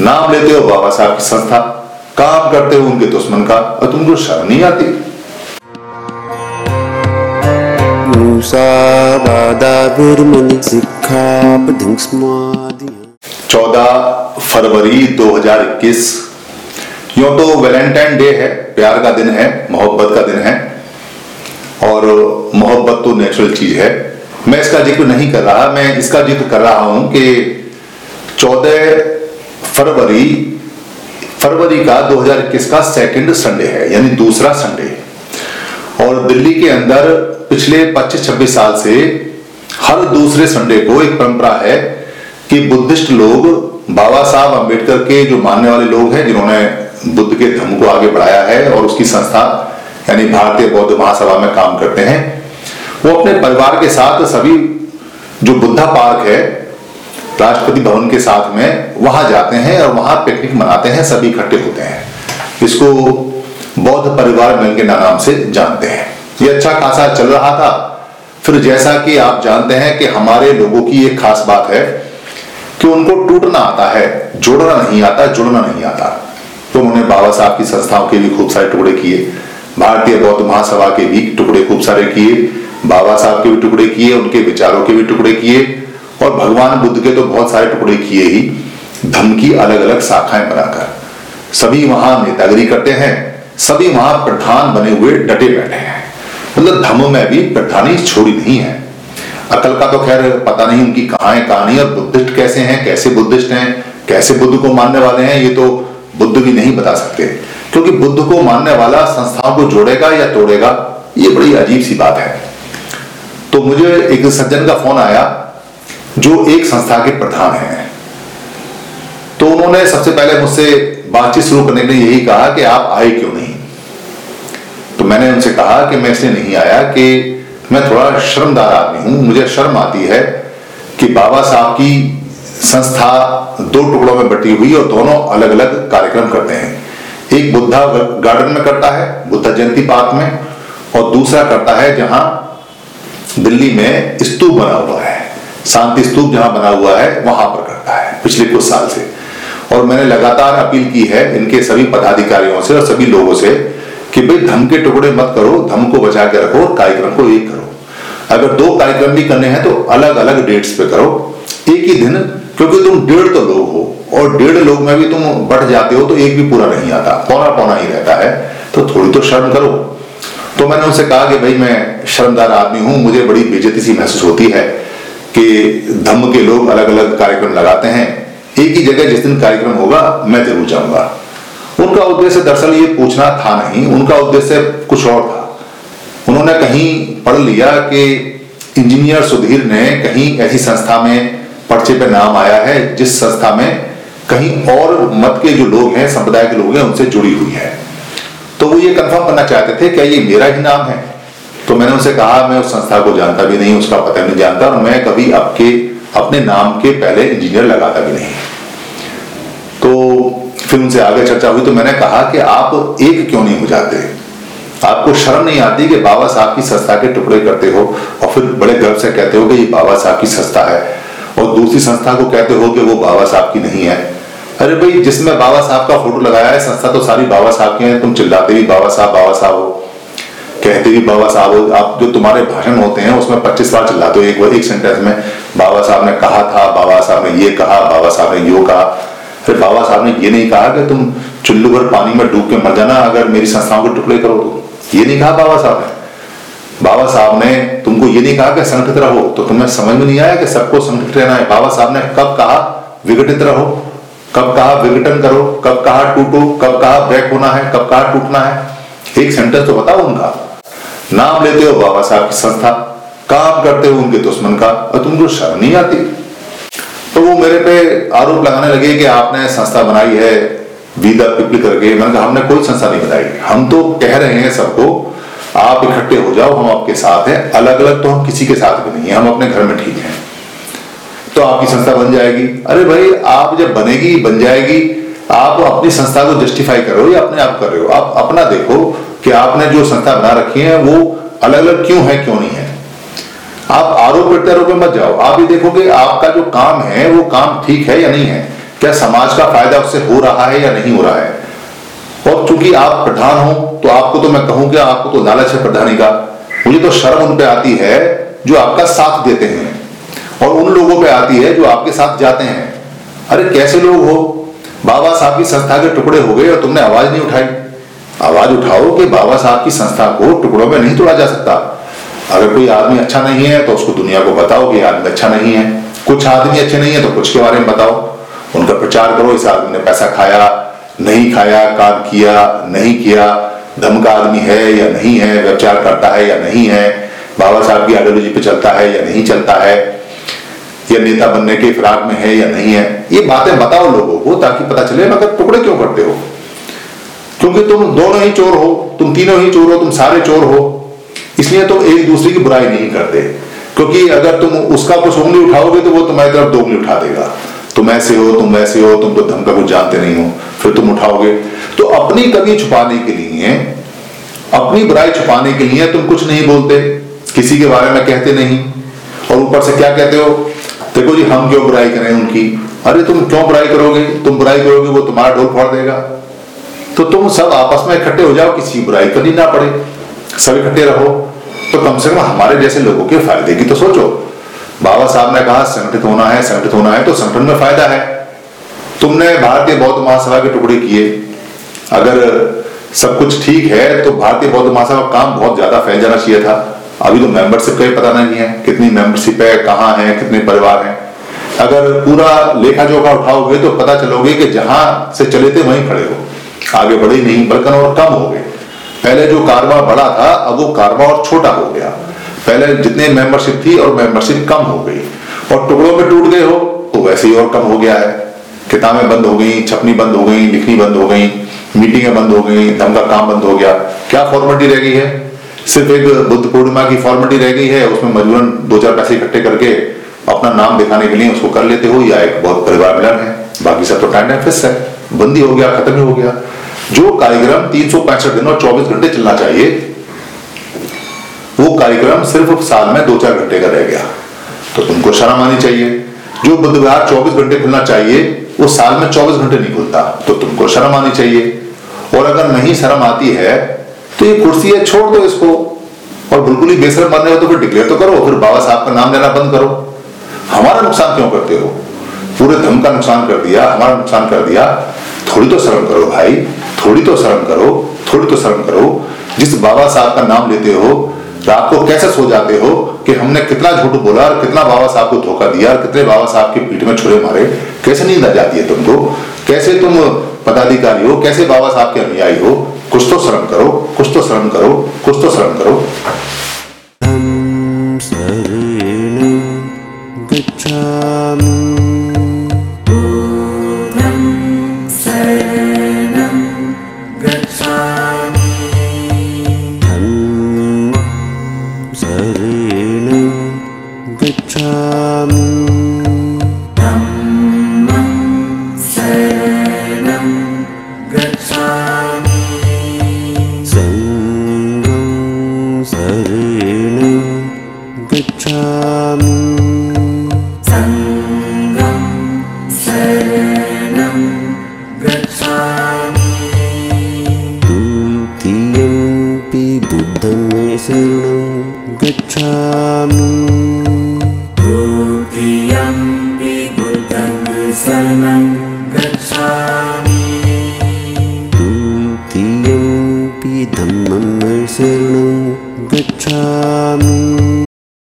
नाम लेते हो बाबा साहब की संस्था। काम करते हो उनके दुश्मन का और तुमको शर्म नहीं आती। चौदह फरवरी 2021 यूँ तो वैलेंटाइन डे है प्यार का दिन है मोहब्बत का दिन है और मोहब्बत तो नेचुरल चीज़ है। मैं इसका ज़िक्र नहीं कर रहा मैं इसका ज़िक्र कर रहा हूँ कि 14 फरवरी फरवरी का 2021 का सेकंड संडे है, यानी दूसरा संडे और दिल्ली के अंदर पिछले 25-26 साल से हर दूसरे संडे को एक परंपरा है कि बुद्धिस्ट लोग, बाबा साहब अंबेडकर के जो मानने वाले लोग हैं, जिन्होंने बुद्ध के धर्म को आगे बढ़ाया है और उसकी संस्था, यानी भारतीय बौद्ध महासभा में काम करते हैं, वो अपने परिवार के साथ सभी जो बुद्धा पार्क है राष्ट्रपति भवन के साथ में वहाँ जाते हैं और वहाँ पिकनिक मनाते हैं, सभी इकट्ठे होते हैं। इसको बौद्ध परिवार मिल के नाम से जानते हैं। ये अच्छा खासा चल रहा था। फिर जैसा कि आप जानते हैं कि हमारे लोगों की एक खास बात है कि उनको टूटना आता है, जोड़ना नहीं आता, जुड़ना नहीं आता। तो उन्होंने बाबा साहब की संस्थाओं के भी खूब सारे टुकड़े किए, भारतीय बौद्ध महासभा के भी टुकड़े खूब सारे किए, बाबा साहब के भी टुकड़े किए, उनके विचारों के भी टुकड़े किए और भगवान बुद्ध के तो बहुत सारे टुकड़े किए ही धर्म की अलग अलग शाखाएँ बनाकर। सभी वहाँ नेतागिरी करते हैं, सभी वहाँ प्रधान बने हुए डटे बैठे हैं। मतलब धर्म में भी प्रधानी छोड़ी नहीं है। अकल का तो खैर पता नहीं उनकी कहा है कहानी और बुद्धिस्ट कैसे हैं, कैसे बुद्धिस्ट हैं, कैसे बुद्ध को मानने वाले हैं, ये तो बुद्ध भी नहीं बता सकते। क्योंकि बुद्ध को मानने वाला संस्थाओं को जोड़ेगा या तोड़ेगा, ये बड़ी अजीब सी बात है। तो मुझे एक सज्जन का फ़ोन आया जो एक संस्था के प्रधान हैं। तो उन्होंने सबसे पहले मुझसे बातचीत शुरू करने के लिए यही कहा कि आप आए क्यों नहीं? तो मैंने उनसे कहा कि मैं इसलिए नहीं आया कि मैं थोड़ा शर्मदार आदमी हूँ। मुझे शर्म आती है कि बाबा साहब की संस्था दो टुकड़ों में बटी हुई और दोनों अलग अलग कार्यक्रम करते हैं। एक बुद्धा गार्डन में करता है, बुद्धा जयंती पार्क में, और दूसरा करता है जहाँ दिल्ली में स्तूप बना हुआ शांति स्तूप जहाँ बना हुआ है, वहाँ पर करता है, पिछले कुछ साल से। और मैंने लगातार अपील की है इनके सभी पदाधिकारियों से और सभी लोगों से कि भाई धम के टुकड़े मत करो, धम को बचा के रखो, कार्यक्रम को एक करो। अगर दो कार्यक्रम भी करने हैं तो अलग अलग डेट्स पे करो, एक ही दिन, क्योंकि तुम डेढ़ तो लोग हो, और डेढ़ लोग में भी तुम बढ़ जाते हो तो एक भी पूरा नहीं आता पौना पौना ही रहता है तो थोड़ी तो शर्म करो। तो मैंने उनसे कहा कि भाई मैं शर्मदार आदमी हूँ, मुझे बड़ी बेजती सी महसूस होती है। कि धम्म के लोग अलग अलग कार्यक्रम लगाते हैं। एक ही जगह जिस दिन कार्यक्रम होगा, मैं ज़रूर जाऊँगा। उनका उद्देश्य दरअसल ये पूछना था नहीं, उनका उद्देश्य कुछ और था। उन्होंने कहीं पढ़ लिया कि इंजीनियर सुधीर ने कहीं ऐसी संस्था में पर्चे पे नाम आया है, जिस संस्था में कहीं और मत के जो लोग हैं, संप्रदाय के लोग हैं, उनसे जुड़ी हुई है। तो वो ये कंफर्म करना चाहते थे, क्या ये मेरा ही नाम है? तो मैंने उनसे कहा, मैं उस संस्था को जानता भी नहीं उसका पता नहीं जानता, और मैं कभी आपके, अपने नाम के पहले इंजीनियर लगाता भी नहीं। तो फिर उनसे आगे चर्चा हुई तो मैंने कहा कि आप एक क्यों नहीं हो जाते? आपको शर्म नहीं आती कि बाबा साहब की संस्था के टुकड़े करते हो, और फिर बड़े गर्व से कहते हो कि ये बाबा साहब की संस्था है, और दूसरी संस्था को कहते हो कि वो बाबा साहब की नहीं है। अरे भाई, जिसमें बाबा साहब का फ़ोटो लगाया है, संस्था तो सारी बाबा साहब की है, तुम चिल्लाते भी बाबा साहब बाबा साहब हो। कहते भी बाबा साहब आप जो तुम्हारे भाषण होते हैं, उसमें पच्चीस बार चिल्लाते हो एक एक सेंटेंस में बाबा साहब ने कहा था, बाबा साहब ने ये कहा, बाबा साहब ने यो कहा। फिर बाबा साहब ने ये नहीं कहा कि तुम चुल्लू भर पानी में डूब के मर जाना, अगर मेरी संस्थाओं को टुकड़े करो तो। ये नहीं कहा बाबा साहब ने। बाबा साहब ने तुमको ये नहीं कहा कि संगठित रहो तो तुम्हें समझ में नहीं आया कि सबको संगठित रहना है। बाबा साहब ने कब कहा, विघटित रहो, कब कहा विघटन करो, कब कहा टूटो, कब कहा ब्रेक होना है, कब कहा टूटना है। एक सेंटेंस तो बताओ उनका। नाम लेते हो बाबा साहब की संस्था। काम करते हो उनके दुश्मन का, और तुमको शर्म नहीं आती। तो वो मेरे पे आरोप लगाने लगे कि आपने संस्था बनाई है, वीदा पिपली करके। मैंने कहा, हमने कोई संस्था नहीं बनाई। हम तो कह रहे हैं सबको, आप इकट्ठे हो जाओ, हम आपके साथ हैं। अलग अलग तो हम किसी के साथ भी नहीं है, हम अपने घर में ठीक हैं। तो आपकी संस्था बन जाएगी। अरे भाई, आप जब बनेगी, बन जाएगी। आप अपनी संस्था को जस्टिफाई करो या अपने आप कर रहे हो। आप अपना देखो कि आपने जो संस्था बना रखी है, वो अलग अलग क्यों है, क्यों नहीं है? आप आरोप प्रत्यारोप में मत जाओ। आप ये देखोगे, आपका जो काम है, वो काम ठीक है या नहीं है? क्या समाज का फ़ायदा उससे हो रहा है या नहीं हो रहा है? और चूँकि आप प्रधान हो तो आपको तो मैं कहूँ कि आपको तो लालच है प्रधानी का। मुझे तो शर्म उन पे आती है जो आपका साथ देते हैं और उन लोगों पे आती है जो आपके साथ जाते हैं। अरे, कैसे लोग हो? बाबा साहब की संस्था के टुकड़े हो गए और तुमने आवाज़ नहीं उठाई। आवाज़ उठाओ कि बाबा साहब की संस्था को टुकड़ों में नहीं तोड़ा जा सकता। अगर कोई आदमी अच्छा नहीं है तो उसको दुनिया को बताओ कि आदमी अच्छा नहीं है। कुछ आदमी अच्छे नहीं है तो कुछ के बारे में बताओ। उनका प्रचार करो, इस आदमी ने पैसा खाया, नहीं खाया, काम किया, नहीं किया धम का आदमी है या नहीं है, व्यवचार करता है या नहीं है, बाबा साहब की आइडियोलॉजी पे चलता है या नहीं चलता है, या नेता बनने के फिराक में है या नहीं है। ये बातें बताओ लोगों को ताकि पता चले मगर टुकड़े क्यों करते हो? क्योंकि तुम दोनों ही चोर हो, तुम तीनों ही चोर हो, तुम सारे चोर हो। इसलिए तुम एक दूसरे की बुराई नहीं करते। क्योंकि अगर तुम उसका कुछ उंगली उठाओगे तो वो तुम्हारी तरफ़ दो उंगली उठा देगा। तुम ऐसे हो, तुम वैसे हो, तुम तो धम का कुछ जानते नहीं हो, फिर तुम उठाओगे। तो अपनी कमी छुपाने के लिए, अपनी बुराई छुपाने के लिए तुम कुछ नहीं बोलते। किसी के बारे में कहते नहीं। और ऊपर से क्या कहते हो? देखो जी, हम क्यों बुराई करें उनकी? अरे तुम क्यों बुराई करोगे? तुम बुराई करोगे, वो तुम्हारा ढोल फोड़ देगा। तो तुम सब आपस में इकट्ठे हो जाओ, किसी बुराई तो नहीं ना पड़े। सब इकट्ठे रहो। तो कम से कम हमारे जैसे लोगों के फ़ायदे की तो सोचो। बाबा साहब ने कहा, संगठित होना है, संगठित होना है तो संगठन में फ़ायदा है। तुमने भारतीय बौद्ध महासभा के टुकड़े किए। अगर सब कुछ ठीक है तो भारतीय बौद्ध महासभा का काम बहुत ज़्यादा फैल जाना चाहिए था। अभी तो मेंबरशिप का ही पता नहीं है, कितनी मेंबरशिप है, कहाँ है, कितने परिवार हैं। अगर पूरा लेखा जोखा उठाओगे तो पता चलोगे कि जहाँ से चले थे, वहीं खड़े हो। आगे बढ़े नहीं, बल्कि और कम हो गए। पहले जो कारवा बड़ा था, अब वो कारवा और छोटा हो गया। पहले जितने मेंबरशिप थी और मेंबरशिप कम हो गई। और टुकड़ों में टूट गए हो तो वैसे ही और कम हो गया है। किताबें बंद हो गई, छपनी बंद हो गई, लिखनी बंद हो गई, मीटिंगें बंद हो गई धम का काम बंद हो गया। क्या फॉर्मेलिटी रह गई है? सिर्फ़ एक बुद्ध पूर्णिमा की फॉर्मेलिटी रह गई है, उसमें मजबूरन दो चार पैसे इकट्ठे करके अपना नाम दिखाने के लिए उसको कर लेते हो, या एक बहुत परिवार मिलन है। बाकी सब तो टाइम फिक्स है। बंदी हो गया, खत्म हो गया। जो कार्यक्रम तीन दिन और चौबीस घंटे चलना चाहिए, वो कार्यक्रम सिर्फ़ साल में दो चार घंटे का रह गया। तो तुमको शर्म आनी चाहिए। जो बुधवार चौबीस घंटे खुलना चाहिए, वो साल में चौबीस घंटे नहीं खुलता। तो तुमको शर्म आनी चाहिए। और अगर नहीं शर्म आती है तो ये कुर्सी है, छोड़ दो इसको। और बिल्कुल ही बेसरम बन रहे हो तो फिर डिक्लेयर तो करो। फिर बाबा साहब का नाम लेना बंद करो। हमारा नुकसान क्यों करते हो? पूरे धर्म का नुकसान कर दिया, हमारा नुकसान कर दिया। थोड़ी तो शर्म करो भाई, थोड़ी तो शर्म करो, थोड़ी तो शर्म करो। जिस बाबा साहब का नाम लेते हो, रात को कैसे सो जाते हो कि हमने कितना झूठ बोला और कितना बाबा साहब को धोखा दिया और कितने बाबा साहब की पीठ में छुरे मारे? कैसे नींद आ जाती है तुमको? कैसे तुम पदाधिकारी हो? कैसे बाबा साहब के अनुयायी हो? कुछ तो शर्म करो, कुछ तो शर्म करो, कुछ तो शर्म करो। गच्छामि